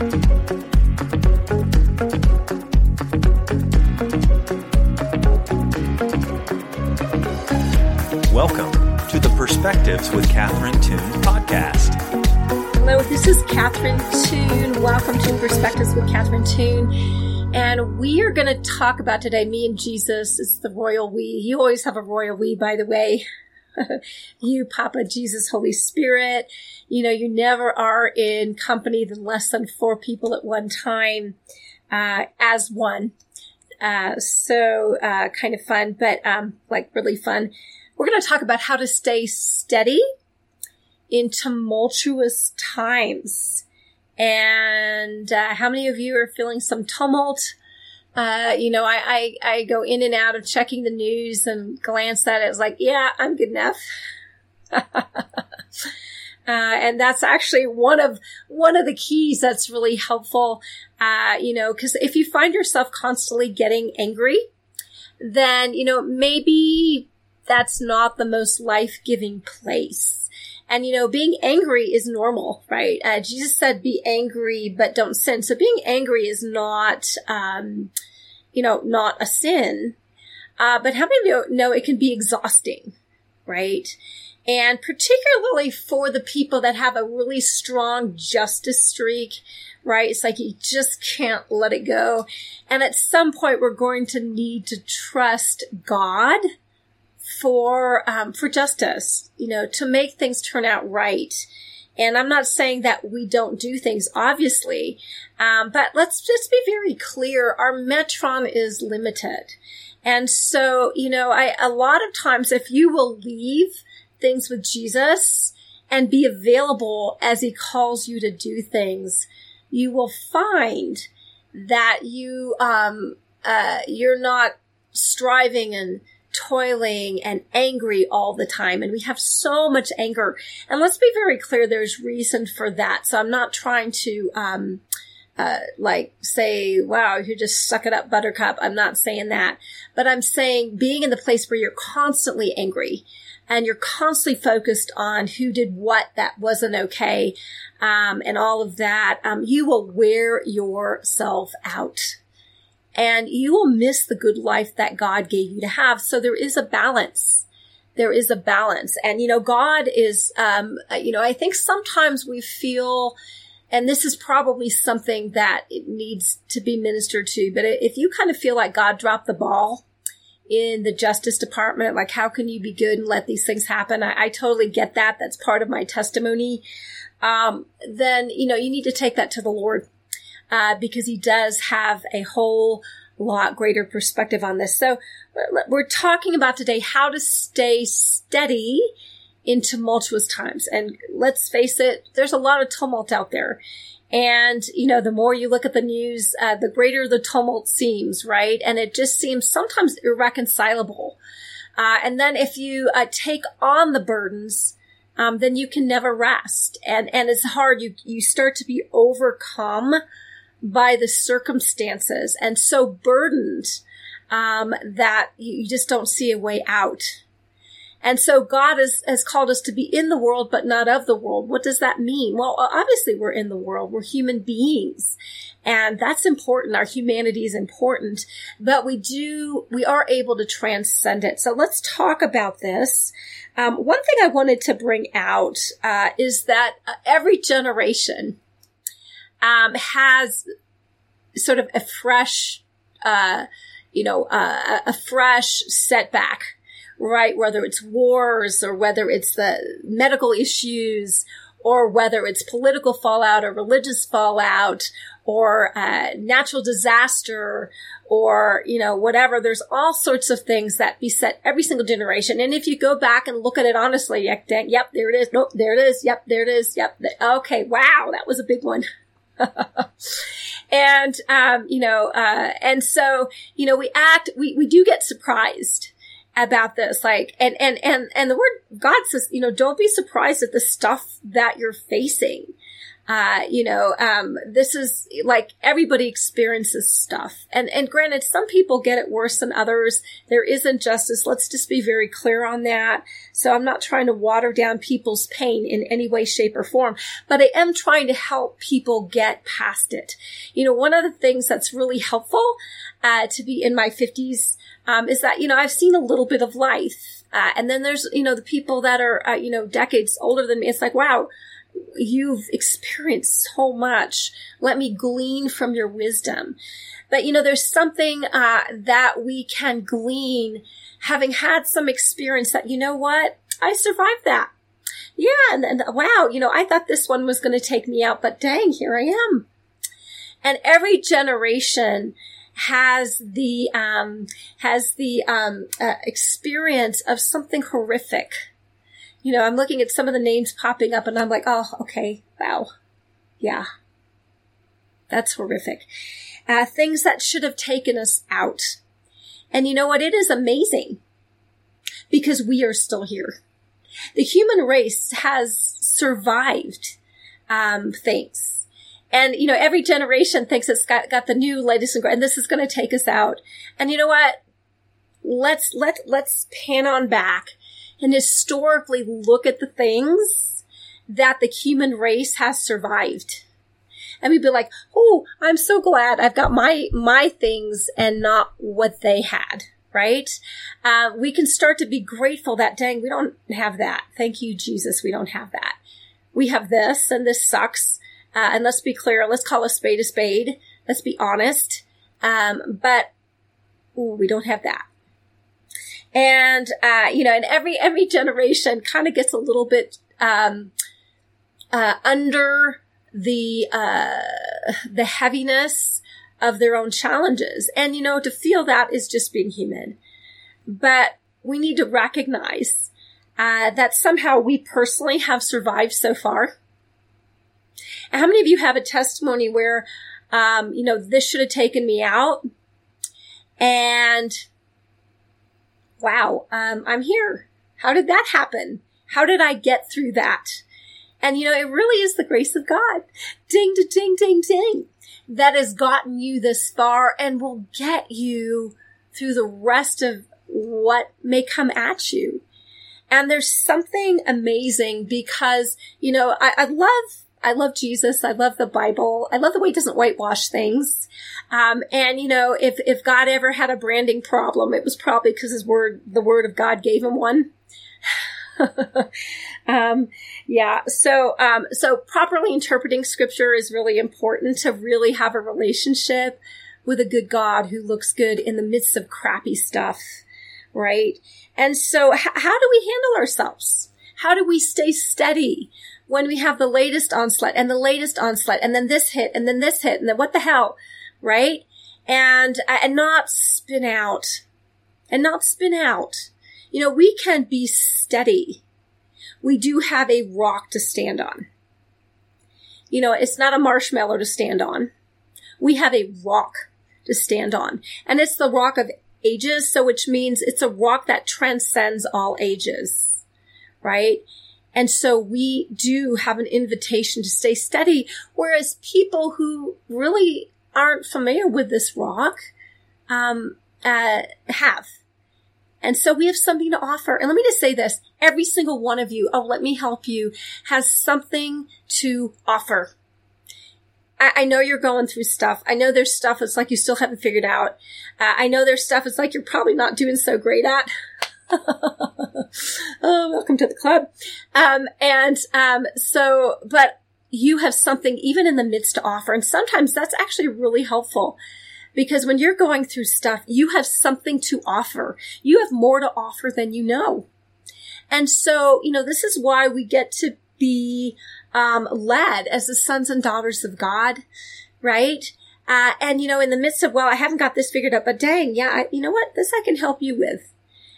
Welcome to the Perspectives with Catherine Toon podcast. Hello, this is Catherine Toon. Welcome to Perspectives with Catherine Toon. And we are going to talk about today, me and Jesus. It's the royal we. You always have a royal we, by the way. you, Papa, Jesus, Holy Spirit. You know, you never are in company than less than four people at one time, uh, as one. Uh, so, uh, kind of fun, but, um, like really fun. We're going to talk about how to stay steady in tumultuous times. And, uh, how many of you are feeling some tumult? Uh, you know, I, I, I go in and out of checking the news and glance at it. It's like, yeah, I'm good enough. uh, and that's actually one of, one of the keys that's really helpful. Uh, you know, cause if you find yourself constantly getting angry, then, you know, maybe that's not the most life-giving place. And you know, being angry is normal, right? Uh, Jesus said, "Be angry, but don't sin." So being angry is not, um, you know, not a sin. Uh, but how many of you know it can be exhausting, right? And particularly for the people that have a really strong justice streak, right? It's like you just can't let it go. And at some point, we're going to need to trust God for um, for justice, you know, to make things turn out right. And I'm not saying that we don't do things, obviously, um, but let's just be very clear: our metron is limited, and so you know, I a lot of times, if you will leave things with Jesus and be available as He calls you to do things, you will find that you um, uh, you're not striving and toiling and angry all the time. And we have so much anger. And let's be very clear, there's reason for that. So I'm not trying to, um, uh, like say, wow, you just suck it up, buttercup. I'm not saying that, but I'm saying being in the place where you're constantly angry and you're constantly focused on who did what that wasn't okay, um, and all of that, um, you will wear yourself out and you will miss the good life that God gave you to have. So there is a balance. There is a balance. And, you know, God is, um, you know, I think sometimes we feel, and this is probably something that it needs to be ministered to, but if you kind of feel like God dropped the ball in the Justice Department, like how can you be good and let these things happen? I, I totally get that. That's part of my testimony. Um, then, you know, you need to take that to the Lord uh, because he does have a whole lot greater perspective on this. So we're talking about today how to stay steady in tumultuous times. And let's face it, there's a lot of tumult out there. And, you know, the more you look at the news, uh, the greater the tumult seems, right? And it just seems sometimes irreconcilable. Uh, and then if you uh, take on the burdens, um, then you can never rest. And, and it's hard. You, you start to be overcome by the circumstances and so burdened um, that you just don't see a way out. And so God has, has called us to be in the world, but not of the world. What does that mean? Well, obviously we're in the world. We're human beings. And that's important. Our humanity is important, but we do, we are able to transcend it. So let's talk about this. Um, one thing I wanted to bring out, uh, is that uh, every generation, um, has sort of a fresh, uh, you know, uh, a fresh setback, right? Whether it's wars or whether it's the medical issues or whether it's political fallout or religious fallout or uh, natural disaster or you know whatever. There's all sorts of things that beset every single generation. And if you go back and look at it honestly yep there it is. Nope there it is. Yep there it is. Yep okay wow that was a big one and, um, you know, uh, and so, you know, we act, we, we do get surprised about this. Like, and, and, and, and the word God says, you know, don't be surprised at the stuff that you're facing. Uh, you know, um, this is like everybody experiences stuff. And, and granted, some people get it worse than others. There is injustice. Let's just be very clear on that. So I'm not trying to water down people's pain in any way, shape, or form, but I am trying to help people get past it. You know, one of the things that's really helpful, uh, to be in my fifties, um, is that, you know, I've seen a little bit of life. Uh, and then there's, you know, the people that are, uh, you know, decades older than me. It's like, wow, you've experienced so much. Let me glean from your wisdom. But you know, there's something uh, that we can glean, having had some experience. That you know what, I survived that. Yeah, and, wow, you know, I thought this one was going to take me out, but dang, here I am. And every generation has the um, has the um, uh, experience of something horrific you know, I'm looking at some of the names popping up and I'm like, oh, okay, wow. Yeah. That's horrific. Uh, things that should have taken us out. And you know what? It is amazing because we are still here. The human race has survived um, things. And, you know, every generation thinks it's got, got the new latest and, and this is going to take us out. And you know what? Let's, let, let's pan on back and historically look at the things that the human race has survived. And we'd be like, oh, I'm so glad I've got my, my things and not what they had. Right? Uh, we can start to be grateful that dang, we don't have that. Thank you, Jesus. We don't have that. We have this and this sucks. Uh, and let's be clear. Let's call a spade a spade. Let's be honest. Um, but ooh, we don't have that and uh, you know, and every every generation kind of gets a little bit um, uh, under the uh, the heaviness of their own challenges, and you know, to feel that is just being human. But we need to recognize uh, that somehow we personally have survived so far. How many of you have a testimony where, um, you know, this should have taken me out, and wow, um, I'm here. How did that happen? How did I get through that? And you know, it really is the grace of God. Ding, ding, ding, ding. That has gotten you this far and will get you through the rest of what may come at you. And there's something amazing because, you know, I, I love I love Jesus. I love the Bible. I love the way he doesn't whitewash things. Um, and you know, if, if God ever had a branding problem, it was probably because his word, the word of God gave him one. um, yeah. So, um, so properly interpreting scripture is really important to really have a relationship with a good God who looks good in the midst of crappy stuff. Right. And so h- how do we handle ourselves? How do we stay steady? When we have the latest onslaught and the latest onslaught and then this hit and then this hit and then what the hell, right? And, uh, and not spin out and not spin out. You know, we can be steady. We do have a rock to stand on. You know, it's not a marshmallow to stand on. We have a rock to stand on. And it's the rock of ages, so which means it's a rock that transcends all ages, right? And so we do have an invitation to stay steady. Whereas people who really aren't familiar with this rock, um, uh, have. And so we have something to offer. And let me just say this. Every single one of you, oh, let me help you, has something to offer. I, I know you're going through stuff. I know there's stuff it's like you still haven't figured out. Uh, I know there's stuff it's like you're probably not doing so great at. oh, welcome to the club. Um, and um, so, but you have something even in the midst to offer. And sometimes that's actually really helpful because when you're going through stuff, you have something to offer. You have more to offer than you know. And so, you know, this is why we get to be um, led as the sons and daughters of God, right? Uh, and you know, in the midst of, well, I haven't got this figured out, but dang, yeah, I, you know what? This I can help you with.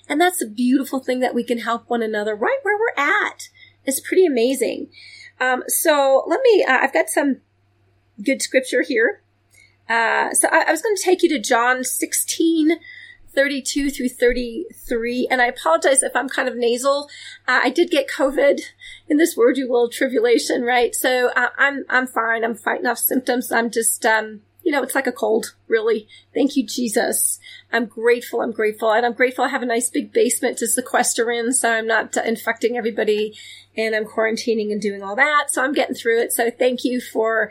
And that's a beautiful thing that we can help one another right where we're at. It's pretty amazing. Um, so let me, uh, I've got some good scripture here. Uh, so I, I was going to take you to John 16, 32 through 33. And I apologize if I'm kind of nasal. Uh, I did get COVID in this word you will tribulation, right? So uh, I'm, I'm fine. I'm fighting off symptoms. I'm just, um, you know, it's like a cold, really. Thank you, Jesus. I'm grateful. I'm grateful. And I'm grateful I have a nice big basement to sequester in so I'm not infecting everybody and I'm quarantining and doing all that. So I'm getting through it. So thank you for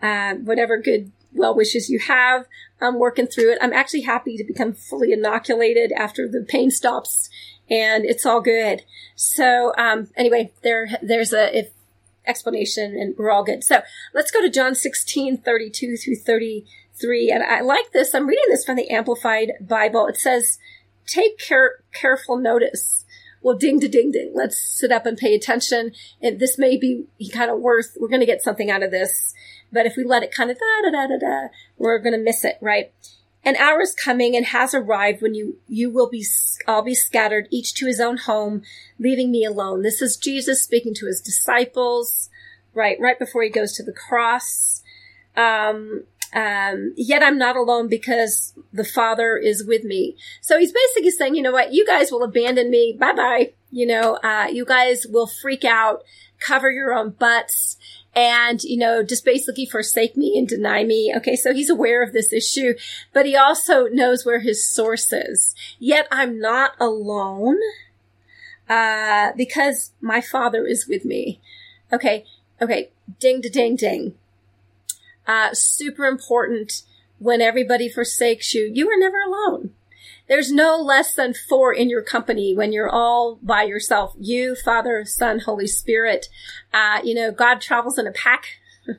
uh, whatever good well wishes you have. I'm working through it. I'm actually happy to become fully inoculated after the pain stops and it's all good. So, um, anyway, there, there's a, if explanation and we're all good. So let's go to John 16, 32 through 33. And I like this. I'm reading this from the Amplified Bible. It says, take care, careful notice. Well, ding ding ding. Let's sit up and pay attention. And this may be kind of worth, we're going to get something out of this. But if we let it kind of da da da da da, we're going to miss it, right? An hour is coming and has arrived when you, you will be, all be scattered, each to his own home, leaving me alone. This is Jesus speaking to his disciples, right, right before he goes to the cross. Um, um, yet I'm not alone because the Father is with me. So he's basically saying, you know what, you guys will abandon me. Bye bye. You know, uh, you guys will freak out, cover your own butts and, you know, just basically forsake me and deny me. Okay. So he's aware of this issue, but he also knows where his source is. Yet I'm not alone, uh, because my father is with me. Okay. Okay. Ding, ding, ding. Uh, super important when everybody forsakes you. You are never alone. There's no less than four in your company when you're all by yourself. You, Father, Son, Holy Spirit. Uh, you know, God travels in a pack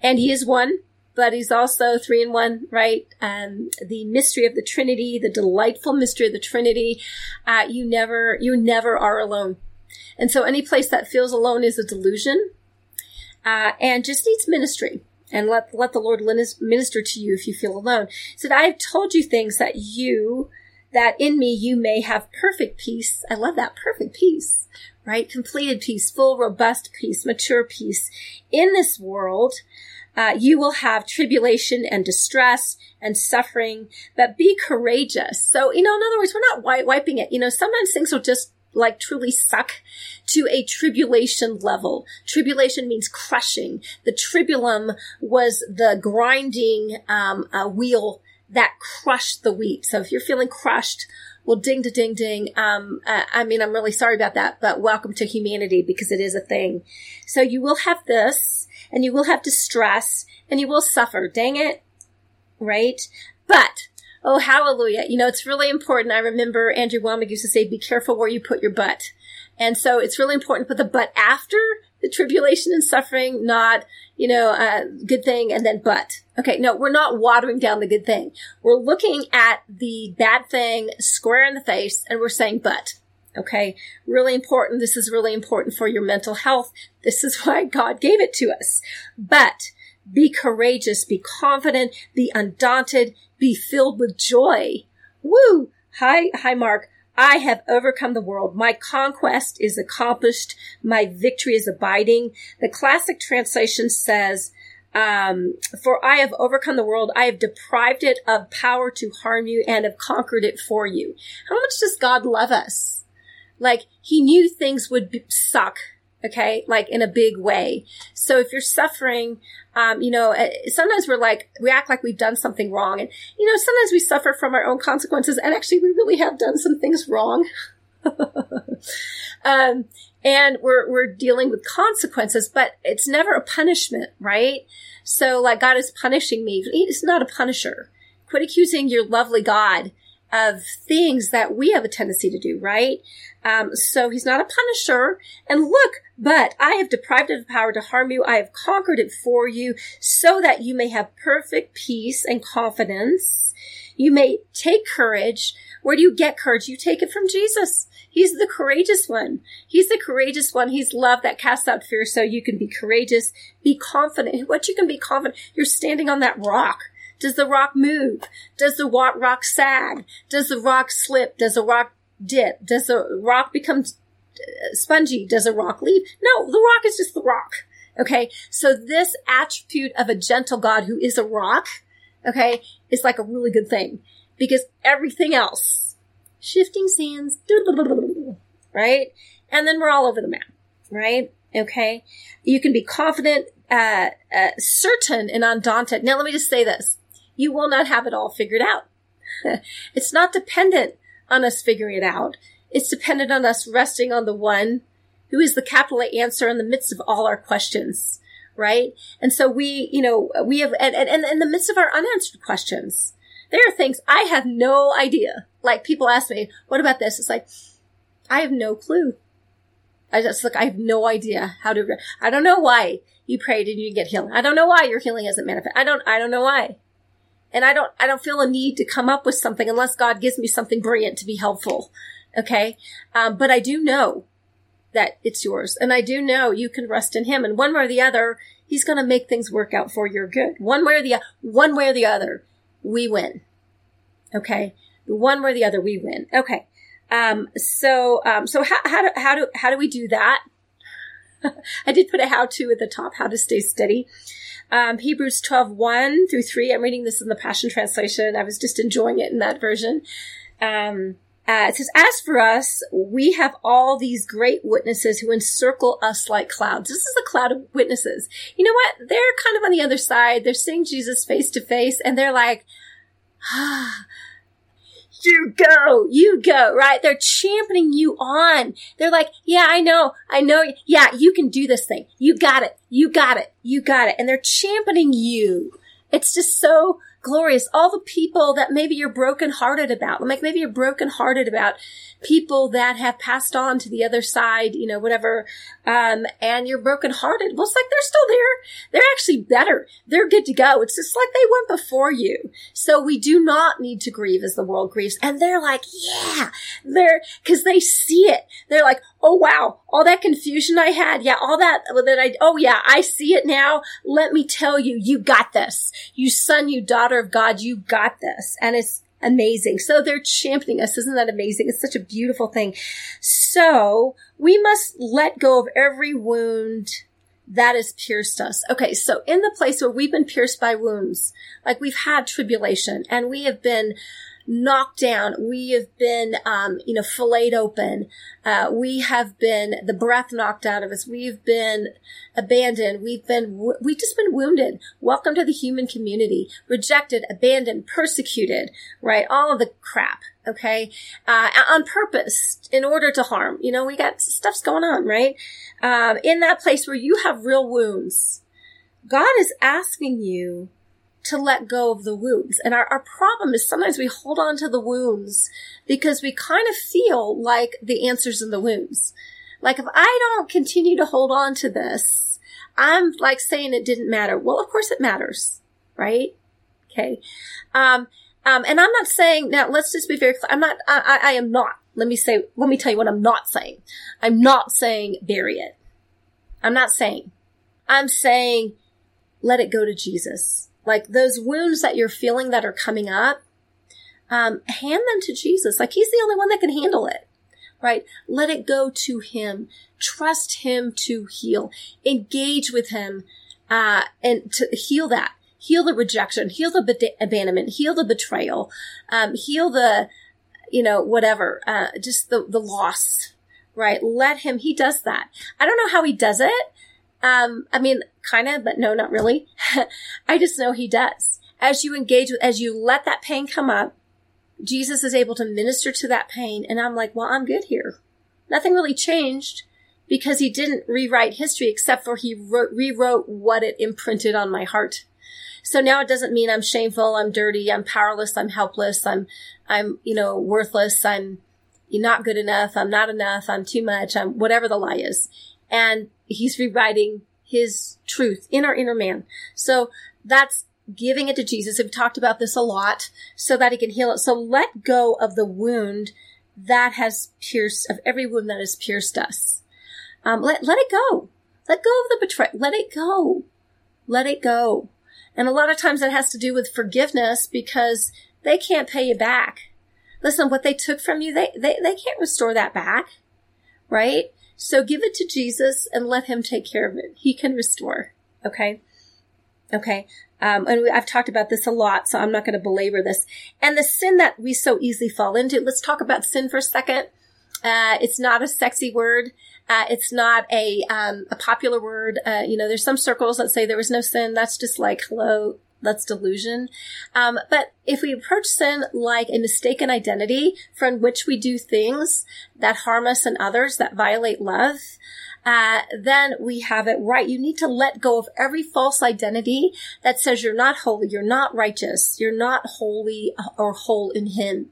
and he is one, but he's also three in one, right? Um, the mystery of the Trinity, the delightful mystery of the Trinity. Uh, you never, you never are alone. And so any place that feels alone is a delusion, uh, and just needs ministry and let let the Lord minister to you if you feel alone. So I've told you things that you that in me you may have perfect peace. I love that perfect peace, right? Completed peace, full, robust peace, mature peace. In this world, uh, you will have tribulation and distress and suffering, but be courageous. So, you know, in other words, we're not white wiping it. You know, sometimes things will just like truly suck to a tribulation level. Tribulation means crushing. The tribulum was the grinding um, uh, wheel that crushed the wheat. So if you're feeling crushed, well, ding to ding ding. Um, I mean, I'm really sorry about that, but welcome to humanity because it is a thing. So you will have this and you will have distress and you will suffer. Dang it. Right? But Oh, hallelujah. You know, it's really important. I remember Andrew Wommack used to say, be careful where you put your butt. And so it's really important to put the butt after the tribulation and suffering, not, you know, a good thing and then but. Okay. No, we're not watering down the good thing. We're looking at the bad thing square in the face and we're saying but. Okay. Really important. This is really important for your mental health. This is why God gave it to us. But be courageous, be confident, be undaunted, be filled with joy. Woo! Hi, hi, Mark. I have overcome the world. My conquest is accomplished. My victory is abiding. The classic translation says, um, for I have overcome the world. I have deprived it of power to harm you and have conquered it for you. How much does God love us? Like he knew things would be, suck okay? Like in a big way. So if you're suffering um, you know eh, sometimes we're like we act like we've done something wrong. And you know sometimes we suffer from our own consequences and actually we really have done some things wrong. Um, and we're we're dealing with consequences but it's never a punishment right? So like god is punishing me. He's not a punisher. Quit accusing your lovely god of things that we have a tendency to do, right? Um, so he's not a punisher. And look, but I have deprived it of power to harm you. I have conquered it for you so that you may have perfect peace and confidence. You may take courage. Where do you get courage? You take it from Jesus. He's the courageous one. He's the courageous one. He's love that casts out fear so you can be courageous, be confident. What you can be confident, you're standing on that rock. Does the rock move? Does the rock sag? Does the rock slip? Does the rock dip? Does the rock become uh, spongy? Does a rock leave? No, the rock is just the rock. Okay. So this attribute of a gentle God who is a rock, okay, is like a really good thing. because everything else, shifting sands, right? And then we're all over the map, right? Okay. You can be confident, uh, uh, certain and undaunted. Now let me just say this. You will not have it all figured out. it's not dependent on us figuring it out. It's dependent on us resting on the one who is the capital A answer in the midst of all our questions, right? And so we, you know, we have, and, and, and in the midst of our unanswered questions, there are things I have no idea. Like people ask me, what about this? It's like, I have no clue. I just like, I have no idea how to, I don't know why you prayed and you get healing. I don't know why your healing isn't manifest. I don't, I don't know why. And I don't, I don't feel a need to come up with something unless God gives me something brilliant to be helpful. Okay. Um, but I do know that it's yours. And I do know you can rest in him. And one way or the other, he's going to make things work out for your good. One way or the, one way or the other, we win. Okay. One way or the other, we win. Okay. Um, so, um, so how, how do, how do, how do we do that? I did put a how to at the top, how to stay steady. Um, Hebrews 12, 1 through 3. I'm reading this in the Passion Translation. I was just enjoying it in that version. Um, uh, it says, as for us, we have all these great witnesses who encircle us like clouds. This is a cloud of witnesses. You know what? They're kind of on the other side. They're seeing Jesus face to face and they're like, ah, you go, you go, right? They're championing you on. They're like, yeah, I know, I know, yeah, you can do this thing. You got it, you got it, you got it. And they're championing you. It's just so glorious. All the people that maybe you're brokenhearted about, like maybe you're brokenhearted about people that have passed on to the other side, you know, whatever, um, and you're brokenhearted. Well, it's like they're still there. They're actually better. They're good to go. It's just like they went before you. So we do not need to grieve as the world grieves. And they're like, yeah, they're, cause they see it. They're like, oh wow, all that confusion I had. Yeah, all that, that I, oh yeah, I see it now. Let me tell you, you got this. You son, you daughter of God, you got this. And it's, amazing. So they're championing us. Isn't that amazing? It's such a beautiful thing. So we must let go of every wound that has pierced us. Okay. So in the place where we've been pierced by wounds, like we've had tribulation and we have been knocked down. We have been, um, you know, filleted open. Uh, we have been the breath knocked out of us. We've been abandoned. We've been, we've just been wounded. Welcome to the human community. Rejected, abandoned, persecuted, right? All of the crap. Okay. Uh, on purpose in order to harm. You know, we got stuff's going on, right? Um, in that place where you have real wounds, God is asking you to let go of the wounds. And our, our problem is sometimes we hold on to the wounds because we kind of feel like the answer's in the wounds. Like if I don't continue to hold on to this, I'm like saying it didn't matter. Well, of course it matters, right? Okay. Um, um, and I'm not saying now. Let's just be very clear. I'm not. I, I am not. Let me say. Let me tell you what I'm not saying. I'm not saying bury it. I'm not saying. I'm saying let it go to Jesus. Like those wounds that you're feeling that are coming up, um, hand them to Jesus. Like he's the only one that can handle it, right? Let it go to him. Trust him to heal. Engage with him, uh, and to heal that. Heal the rejection, heal the abandonment, heal the betrayal, um, heal the, you know, whatever, uh, just the, the loss, right? Let him, he does that. I don't know how he does it. Um, I mean, kind of, but no, not really. I just know he does. As you engage with, as you let that pain come up, Jesus is able to minister to that pain. And I'm like, well, I'm good here. Nothing really changed because he didn't rewrite history except for he wrote, rewrote what it imprinted on my heart. So now it doesn't mean I'm shameful, I'm dirty, I'm powerless, I'm helpless, I'm, I'm, you know, worthless, I'm not good enough, I'm not enough, I'm too much, I'm whatever the lie is. And he's rewriting his truth in our inner man. So that's giving it to Jesus. We've talked about this a lot so that he can heal it. So let go of the wound that has pierced, of every wound that has pierced us. Um, let, let it go. Let go of the betrayal. Let it go. Let it go. And a lot of times that has to do with forgiveness because they can't pay you back. Listen, what they took from you, they, they, they can't restore that back. Right? So give it to Jesus and let him take care of it. He can restore. Okay. Okay. Um, and I've talked about this a lot, so I'm not going to belabor this. And the sin that we so easily fall into. Let's talk about sin for a second. Uh, it's not a sexy word. Uh, it's not a um, a popular word. Uh, you know, there's some circles that say there was no sin. That's just like hello, that's delusion. Um, but if we approach sin like a mistaken identity from which we do things that harm us and others, that violate love, uh, then we have it right. You need to let go of every false identity that says you're not holy, you're not righteous, you're not holy or whole in Him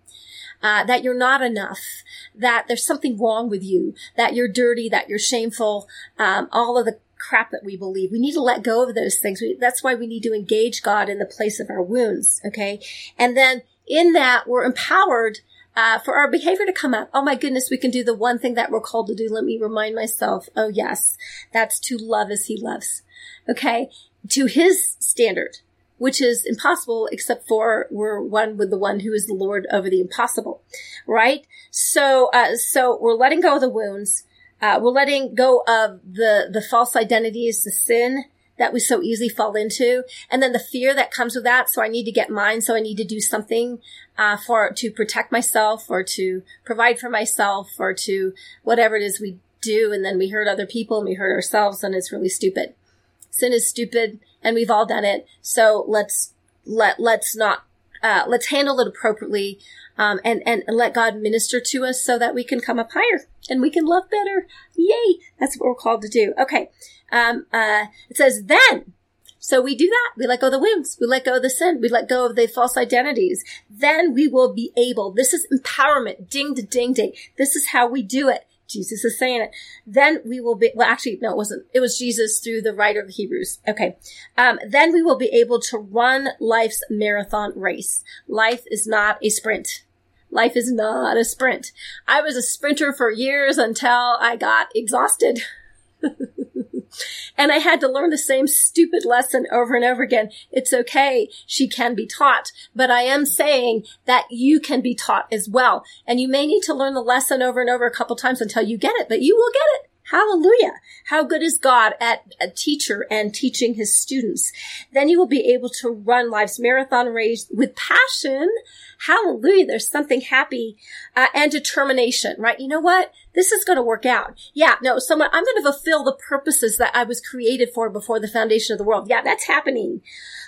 uh, that you're not enough, that there's something wrong with you, that you're dirty, that you're shameful, um, all of the crap that we believe. We need to let go of those things. We, that's why we need to engage God in the place of our wounds. Okay. And then in that, we're empowered uh, for our behavior to come up. Oh my goodness, we can do the one thing that we're called to do. Let me remind myself. Oh yes, that's to love as he loves. Okay. To his standard which is impossible except for we're one with the one who is the Lord over the impossible, right? So, uh, so we're letting go of the wounds. Uh, we're letting go of the, the false identities, the sin that we so easily fall into. And then the fear that comes with that. So I need to get mine. So I need to do something, uh, for, to protect myself or to provide for myself or to whatever it is we do. And then we hurt other people and we hurt ourselves and it's really stupid. Sin is stupid and we've all done it. So let's let let's not uh, let's handle it appropriately um, and and let God minister to us so that we can come up higher and we can love better. Yay! That's what we're called to do. Okay. Um, uh, it says then. So we do that. We let go of the whims. We let go of the sin. We let go of the false identities. Then we will be able. This is empowerment. Ding to ding ding. This is how we do it. Jesus is saying it. Then we will be, well, actually, no, it wasn't. It was Jesus through the writer of Hebrews. Okay. Um, then we will be able to run life's marathon race. Life is not a sprint. Life is not a sprint. I was a sprinter for years until I got exhausted. and I had to learn the same stupid lesson over and over again. It's okay. She can be taught, but I am saying that you can be taught as well. And you may need to learn the lesson over and over a couple times until you get it, but you will get it. Hallelujah. How good is God at a teacher and teaching his students? Then you will be able to run life's marathon race with passion. Hallelujah. There's something happy uh, and determination, right? You know what? This is going to work out. Yeah. No, someone, I'm going to fulfill the purposes that I was created for before the foundation of the world. Yeah, that's happening.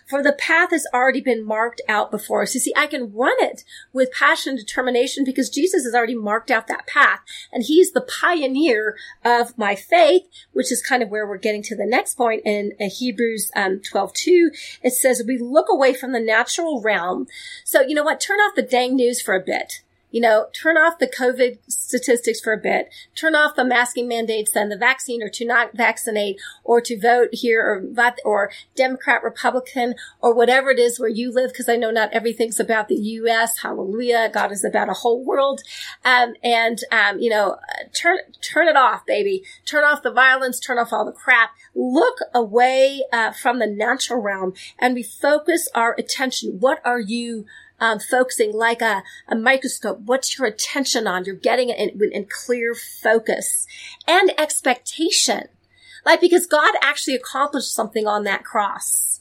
For the path has already been marked out before us. You see, I can run it with passion and determination because Jesus has already marked out that path. And he's the pioneer of my faith, which is kind of where we're getting to the next point in Hebrews um, 12 2. It says, we look away from the natural realm. So, you know what? Turn off the dang news for a bit you know, turn off the COVID statistics for a bit, turn off the masking mandates and the vaccine or to not vaccinate or to vote here or or Democrat, Republican or whatever it is where you live. Cause I know not everything's about the U.S. Hallelujah. God is about a whole world. Um, and, um, you know, turn, turn it off, baby. Turn off the violence, turn off all the crap. Look away, uh, from the natural realm and refocus our attention. What are you um, focusing like a, a microscope. What's your attention on? You're getting it in, in clear focus and expectation. Like, because God actually accomplished something on that cross.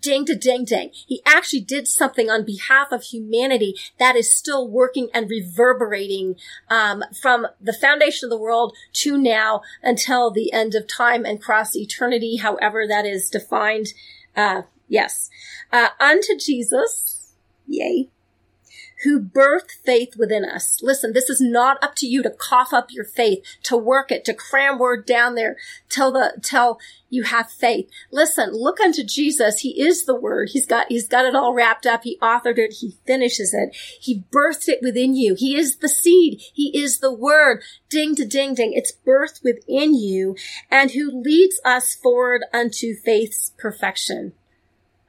Ding to ding ding. He actually did something on behalf of humanity that is still working and reverberating um, from the foundation of the world to now until the end of time and cross eternity, however that is defined. Uh, yes. Uh, unto Jesus, Yay. Who birthed faith within us. Listen, this is not up to you to cough up your faith, to work it, to cram word down there till the, till you have faith. Listen, look unto Jesus. He is the word. He's got, he's got it all wrapped up. He authored it. He finishes it. He birthed it within you. He is the seed. He is the word. Ding to ding ding. It's birthed within you and who leads us forward unto faith's perfection.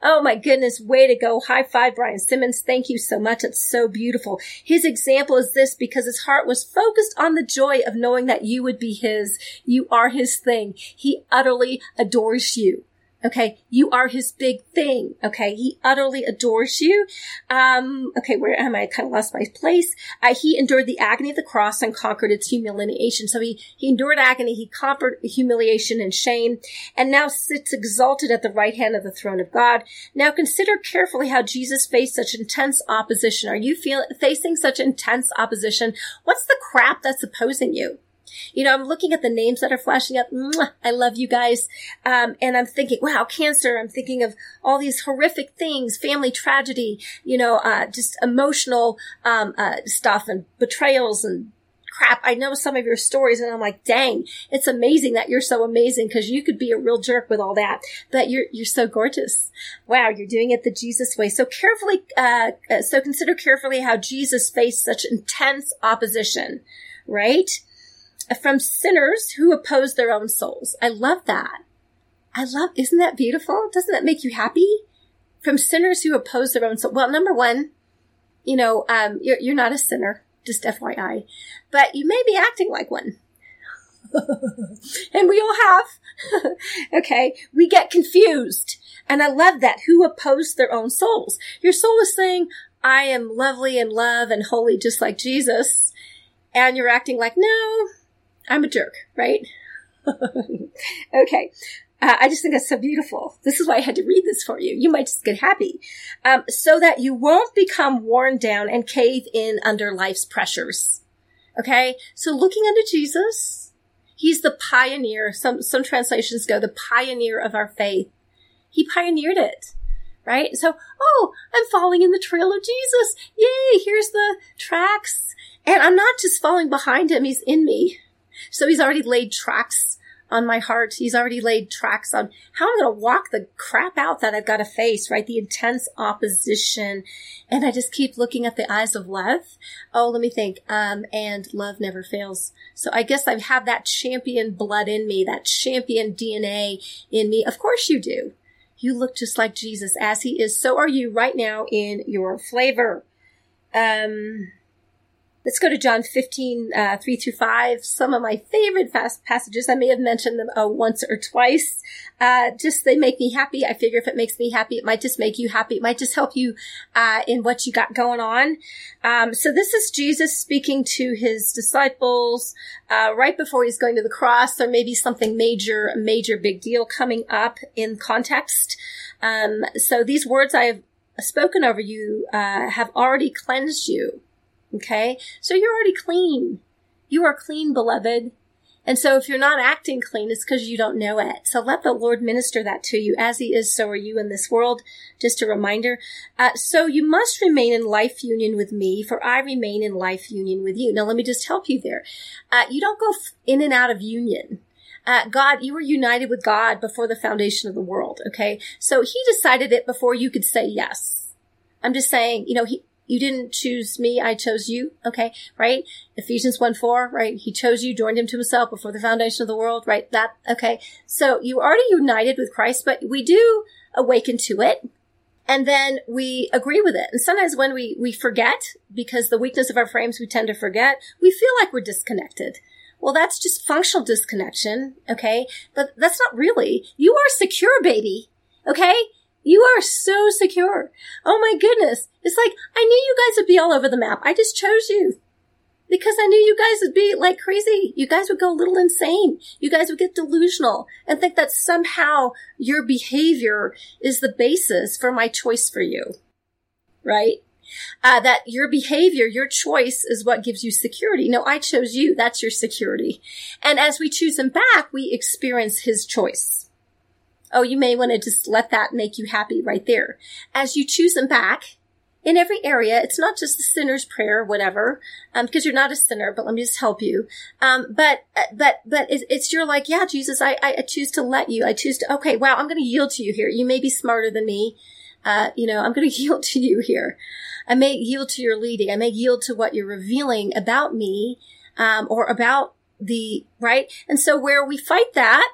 Oh my goodness, way to go. High five, Brian Simmons. Thank you so much. It's so beautiful. His example is this because his heart was focused on the joy of knowing that you would be his. You are his thing. He utterly adores you. Okay. You are his big thing. Okay. He utterly adores you. Um, okay. Where am I? I kind of lost my place. Uh, he endured the agony of the cross and conquered its humiliation. So he, he endured agony. He conquered humiliation and shame and now sits exalted at the right hand of the throne of God. Now consider carefully how Jesus faced such intense opposition. Are you feel, facing such intense opposition? What's the crap that's opposing you? You know, I'm looking at the names that are flashing up. I love you guys. Um, and I'm thinking, wow, cancer. I'm thinking of all these horrific things, family tragedy, you know, uh, just emotional, um, uh, stuff and betrayals and crap. I know some of your stories and I'm like, dang, it's amazing that you're so amazing because you could be a real jerk with all that, but you're, you're so gorgeous. Wow. You're doing it the Jesus way. So carefully, uh, uh so consider carefully how Jesus faced such intense opposition, right? From sinners who oppose their own souls. I love that. I love, isn't that beautiful? Doesn't that make you happy? From sinners who oppose their own soul. Well, number one, you know, um, you're, you're not a sinner, just FYI, but you may be acting like one. and we all have. okay. We get confused. And I love that. Who oppose their own souls? Your soul is saying, I am lovely and love and holy just like Jesus. And you're acting like, no, I'm a jerk, right? okay. Uh, I just think that's so beautiful. This is why I had to read this for you. You might just get happy. Um, so that you won't become worn down and cave in under life's pressures. Okay. So looking unto Jesus, he's the pioneer. Some, some translations go the pioneer of our faith. He pioneered it. Right? So, oh, I'm falling in the trail of Jesus. Yay. Here's the tracks. And I'm not just falling behind him. He's in me. So he's already laid tracks on my heart. He's already laid tracks on how I'm going to walk the crap out that I've got to face, right? The intense opposition. And I just keep looking at the eyes of love. Oh, let me think. Um, and love never fails. So I guess I have that champion blood in me, that champion DNA in me. Of course you do. You look just like Jesus as he is. So are you right now in your flavor. Um, Let's go to John 15, uh, 3 through 5. Some of my favorite fast passages. I may have mentioned them uh, once or twice. Uh, just they make me happy. I figure if it makes me happy, it might just make you happy. It might just help you uh, in what you got going on. Um, so this is Jesus speaking to his disciples uh, right before he's going to the cross. There may be something major, major big deal coming up in context. Um, so these words I have spoken over you uh, have already cleansed you. Okay. So you're already clean. You are clean, beloved. And so if you're not acting clean, it's because you don't know it. So let the Lord minister that to you as he is, so are you in this world. Just a reminder. Uh, so you must remain in life union with me, for I remain in life union with you. Now let me just help you there. Uh, you don't go in and out of union. Uh, God, you were united with God before the foundation of the world. Okay. So he decided it before you could say yes. I'm just saying, you know, he, you didn't choose me, I chose you. Okay, right? Ephesians 1 4, right? He chose you, joined him to himself before the foundation of the world, right? That, okay. So you already united with Christ, but we do awaken to it. And then we agree with it. And sometimes when we, we forget, because the weakness of our frames, we tend to forget, we feel like we're disconnected. Well, that's just functional disconnection. Okay. But that's not really. You are secure, baby. Okay. You are so secure. Oh my goodness. It's like, I knew you guys would be all over the map. I just chose you. Because I knew you guys would be like crazy. You guys would go a little insane. You guys would get delusional and think that somehow your behavior is the basis for my choice for you. Right? Uh, that your behavior, your choice is what gives you security. No, I chose you. That's your security. And as we choose him back, we experience his choice. Oh, you may want to just let that make you happy right there. As you choose them back, in every area. It's not just the sinner's prayer, whatever, um, because you're not a sinner, but let me just help you. Um, but, uh, but, but it's, it's you're like, yeah, Jesus, I, I choose to let you. I choose to, okay, wow, I'm going to yield to you here. You may be smarter than me. Uh, you know, I'm going to yield to you here. I may yield to your leading. I may yield to what you're revealing about me, um, or about the, right? And so where we fight that,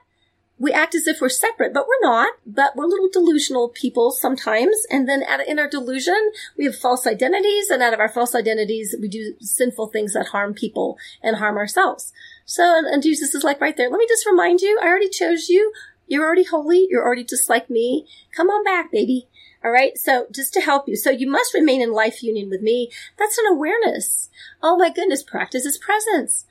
we act as if we're separate, but we're not. But we're little delusional people sometimes. And then at, in our delusion, we have false identities. And out of our false identities, we do sinful things that harm people and harm ourselves. So, and, and Jesus is like right there. Let me just remind you, I already chose you. You're already holy. You're already just like me. Come on back, baby. All right. So just to help you. So you must remain in life union with me. That's an awareness. Oh my goodness. Practice is presence.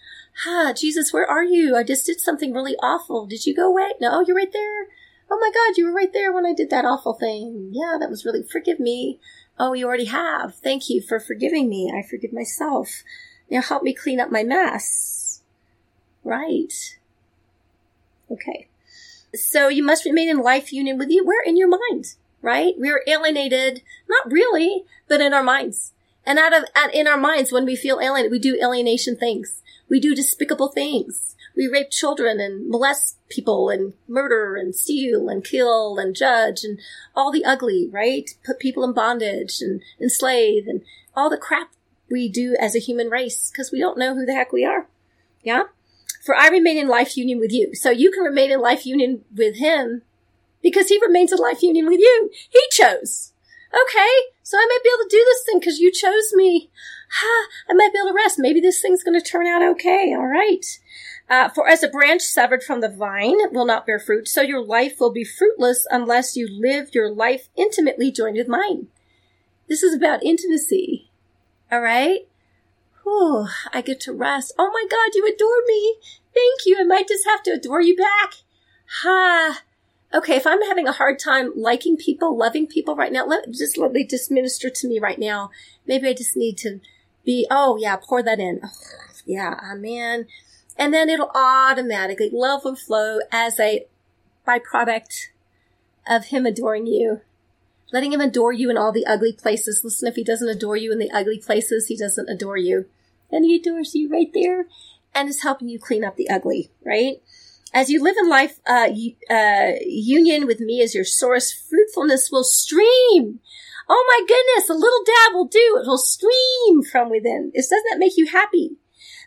Ah, Jesus, where are you? I just did something really awful. Did you go away? No, you're right there. Oh my God, you were right there when I did that awful thing. Yeah, that was really, forgive me. Oh, you already have. Thank you for forgiving me. I forgive myself. Now help me clean up my mess. Right. Okay. So you must remain in life union with you. We're in your mind, right? We're alienated, not really, but in our minds. And out of, at, in our minds, when we feel alienated, we do alienation things. We do despicable things. We rape children and molest people and murder and steal and kill and judge and all the ugly, right? Put people in bondage and enslave and all the crap we do as a human race because we don't know who the heck we are. Yeah? For I remain in life union with you. So you can remain in life union with him because he remains in life union with you. He chose. Okay, so I might be able to do this thing because you chose me. Ha, I might be able to rest. Maybe this thing's going to turn out okay. All right. Uh, for as a branch severed from the vine will not bear fruit, so your life will be fruitless unless you live your life intimately joined with mine. This is about intimacy. All right. Whew, I get to rest. Oh my God, you adore me. Thank you. I might just have to adore you back. Ha. Okay, if I'm having a hard time liking people, loving people right now, let just let me just minister to me right now. Maybe I just need to be, oh yeah, pour that in. Oh, yeah, ah, amen. And then it'll automatically love will flow as a byproduct of him adoring you. Letting him adore you in all the ugly places. Listen, if he doesn't adore you in the ugly places, he doesn't adore you. And he adores you right there and is helping you clean up the ugly, right? As you live in life, uh, uh, union with me as your source, fruitfulness will stream Oh my goodness, a little dab will do. It will stream from within. It doesn't that make you happy?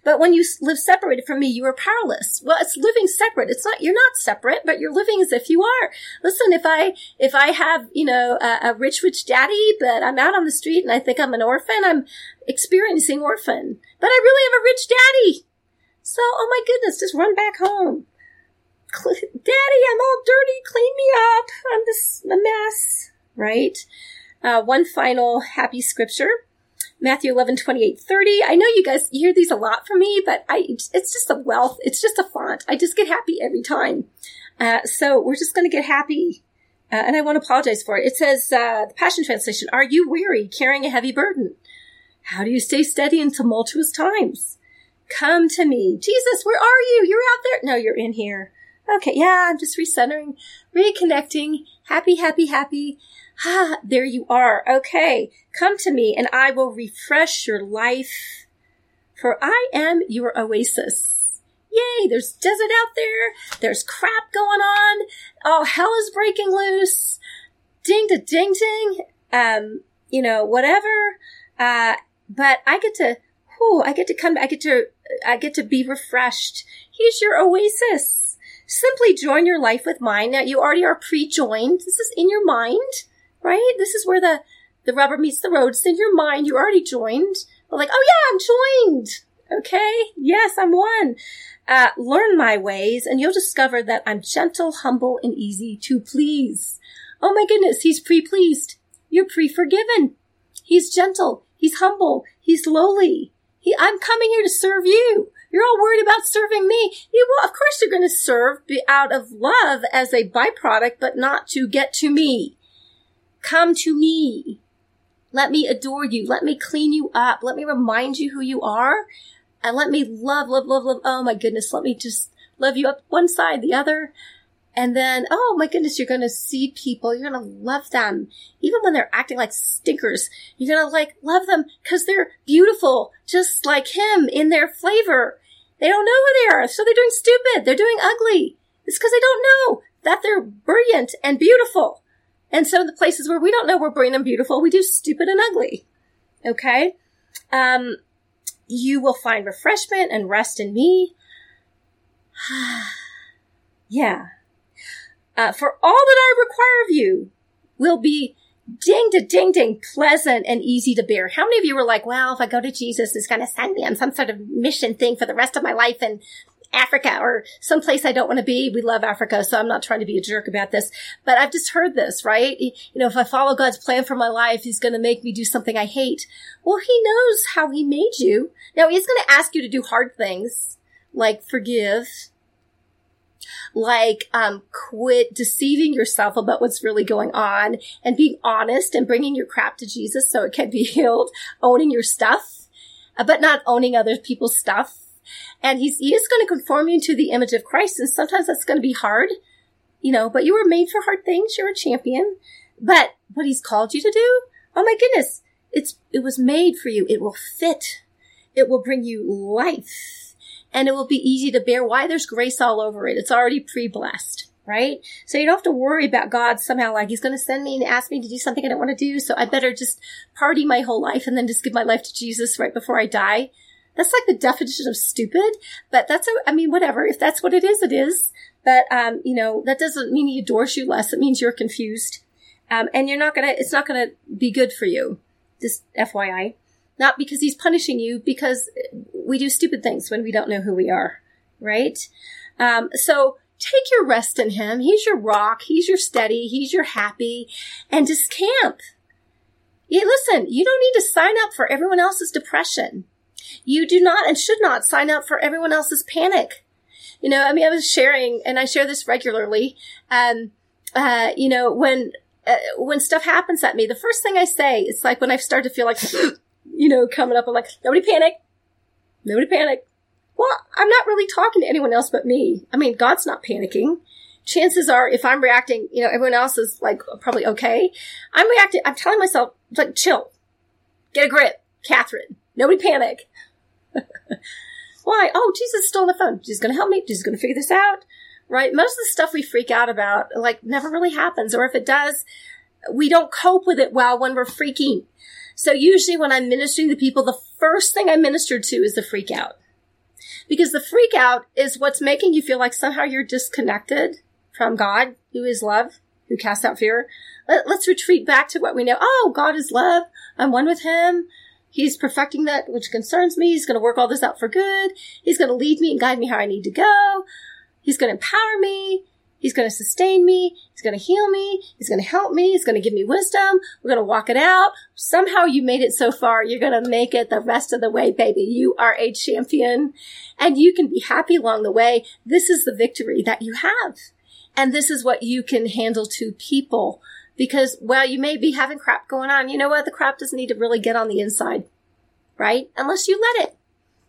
But when you live separated from me, you are powerless. Well, it's living separate. It's not, you're not separate, but you're living as if you are. Listen, if I, if I have, you know, a, a rich, rich daddy, but I'm out on the street and I think I'm an orphan, I'm experiencing orphan. But I really have a rich daddy. So, oh my goodness, just run back home. Daddy, I'm all dirty. Clean me up. I'm just a mess. Right? Uh, one final happy scripture. Matthew 11, 28, 30. I know you guys hear these a lot from me, but I, it's just a wealth. It's just a font. I just get happy every time. Uh, so we're just going to get happy. Uh, and I want to apologize for it. It says, uh, the Passion Translation, are you weary, carrying a heavy burden? How do you stay steady in tumultuous times? Come to me. Jesus, where are you? You're out there. No, you're in here. Okay. Yeah. I'm just recentering, reconnecting. Happy, happy, happy. Ah, there you are. Okay. Come to me and I will refresh your life. For I am your oasis. Yay, there's desert out there. There's crap going on. Oh, hell is breaking loose. Ding to ding ding. Um, you know, whatever. Uh, but I get to, whew, I get to come, I get to, I get to be refreshed. He's your oasis. Simply join your life with mine. Now you already are pre-joined. This is in your mind right? This is where the, the rubber meets the road. It's in your mind. You're already joined. But like, oh yeah, I'm joined. Okay. Yes, I'm one. Uh, learn my ways and you'll discover that I'm gentle, humble, and easy to please. Oh my goodness. He's pre-pleased. You're pre-forgiven. He's gentle. He's humble. He's lowly. He, I'm coming here to serve you. You're all worried about serving me. You, well, of course you're going to serve out of love as a byproduct, but not to get to me. Come to me. Let me adore you. Let me clean you up. Let me remind you who you are. And let me love, love, love, love. Oh my goodness. Let me just love you up one side, the other. And then, oh my goodness, you're going to see people. You're going to love them. Even when they're acting like stinkers, you're going to like love them because they're beautiful, just like him in their flavor. They don't know who they are. So they're doing stupid. They're doing ugly. It's because they don't know that they're brilliant and beautiful. And so the places where we don't know we're brilliant and beautiful, we do stupid and ugly. Okay? Um, you will find refreshment and rest in me. yeah. Uh, for all that I require of you will be ding to ding ding pleasant and easy to bear. How many of you were like, well, if I go to Jesus, he's going to send me on some sort of mission thing for the rest of my life in Africa or someplace I don't want to be. We love Africa, so I'm not trying to be a jerk about this, but I've just heard this, right? You know, if I follow God's plan for my life, He's going to make me do something I hate. Well, He knows how He made you. Now, He's going to ask you to do hard things like forgive, like um, quit deceiving yourself about what's really going on and being honest and bringing your crap to Jesus so it can be healed, owning your stuff, uh, but not owning other people's stuff. And he's, he is going to conform you to the image of Christ. And sometimes that's going to be hard, you know, but you were made for hard things. You're a champion. But what he's called you to do, oh my goodness, it's, it was made for you. It will fit. It will bring you life and it will be easy to bear. Why? There's grace all over it. It's already pre-blessed, right? So you don't have to worry about God somehow like he's going to send me and ask me to do something I don't want to do. So I better just party my whole life and then just give my life to Jesus right before I die. That's like the definition of stupid, but that's, a, I mean, whatever. If that's what it is, it is. But, um, you know, that doesn't mean he adores you less. It means you're confused. Um, and you're not gonna, it's not gonna be good for you. Just FYI. Not because he's punishing you, because we do stupid things when we don't know who we are, right? Um, so take your rest in him. He's your rock. He's your steady. He's your happy and just camp. Yeah, listen, you don't need to sign up for everyone else's depression. You do not and should not sign up for everyone else's panic. You know, I mean, I was sharing, and I share this regularly. Um, uh, you know, when uh, when stuff happens at me, the first thing I say, it's like when I start to feel like, you know, coming up, I'm like, nobody panic, Nobody panic. Well, I'm not really talking to anyone else but me. I mean, God's not panicking. Chances are, if I'm reacting, you know, everyone else is like probably okay. I'm reacting, I'm telling myself, like, chill. Get a grip. Catherine. Nobody panic. Why? Oh, Jesus is still on the phone. Is going to help me. Is going to figure this out. Right? Most of the stuff we freak out about, like, never really happens. Or if it does, we don't cope with it well when we're freaking. So usually when I'm ministering to people, the first thing I minister to is the freak out. Because the freak out is what's making you feel like somehow you're disconnected from God, who is love, who casts out fear. Let, us retreat back to what we know. Oh, God is love. I'm one with Him. He's perfecting that which concerns me. He's going to work all this out for good. He's going to lead me and guide me how I need to go. He's going to empower me. He's going to sustain me. He's going to heal me. He's going to help me. He's going to give me wisdom. We're going to walk it out. Somehow you made it so far. You're going to make it the rest of the way, baby. You are a champion and you can be happy along the way. This is the victory that you have. And this is what you can handle to people because while you may be having crap going on, you know what? The crap doesn't need to really get on the inside, right? Unless you let it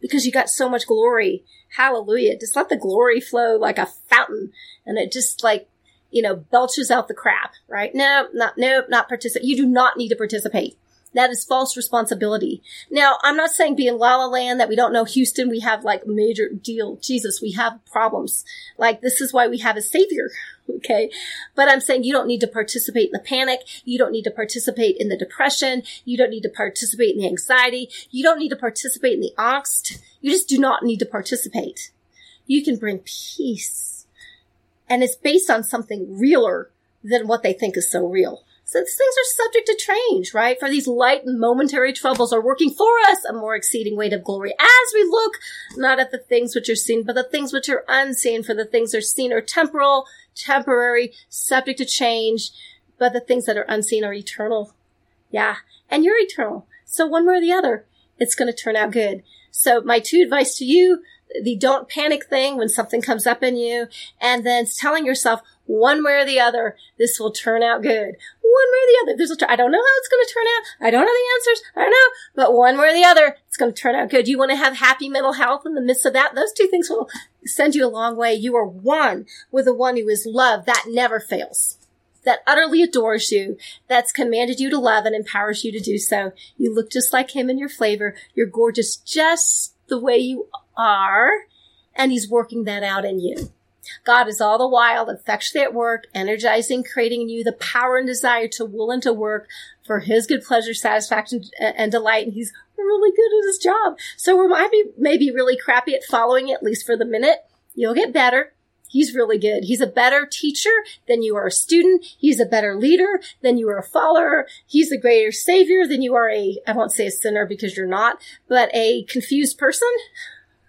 because you got so much glory. Hallelujah. Just let the glory flow like a fountain and it just like, you know, belches out the crap, right? No, not, no, not participate. You do not need to participate. That is false responsibility. Now, I'm not saying be in La La Land that we don't know Houston. We have like major deal. Jesus, we have problems. Like this is why we have a savior. Okay. But I'm saying you don't need to participate in the panic. You don't need to participate in the depression. You don't need to participate in the anxiety. You don't need to participate in the angst. You just do not need to participate. You can bring peace. And it's based on something realer than what they think is so real. These things are subject to change, right? For these light and momentary troubles are working for us a more exceeding weight of glory as we look not at the things which are seen, but the things which are unseen. For the things that are seen are temporal, temporary, subject to change, but the things that are unseen are eternal. Yeah. And you're eternal. So one way or the other, it's going to turn out good. So my two advice to you, the don't panic thing when something comes up in you, and then telling yourself one way or the other, this will turn out good one way or the other. There's a, I don't know how it's going to turn out. I don't know the answers. I don't know. But one way or the other, it's going to turn out good. You want to have happy mental health in the midst of that? Those two things will send you a long way. You are one with the one who is love. That never fails. That utterly adores you. That's commanded you to love and empowers you to do so. You look just like him in your flavor. You're gorgeous just the way you are. And he's working that out in you. God is all the while effectually at work, energizing, creating in you the power and desire to will and to work for his good pleasure, satisfaction, and delight. And he's really good at his job. So we might be maybe really crappy at following at least for the minute. You'll get better. He's really good. He's a better teacher than you are a student. He's a better leader than you are a follower. He's a greater savior than you are a, I won't say a sinner because you're not, but a confused person.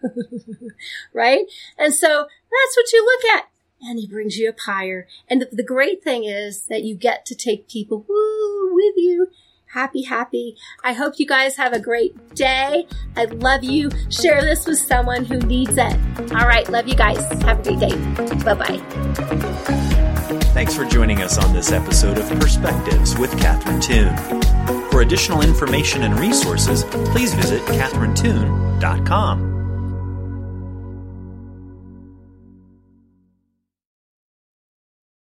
right? And so that's what you look at. And he brings you up higher. And the, the great thing is that you get to take people woo, with you happy, happy. I hope you guys have a great day. I love you. Share this with someone who needs it. All right. Love you guys. Have a great day. Bye bye. Thanks for joining us on this episode of Perspectives with Catherine Toon. For additional information and resources, please visit catherinetoon.com.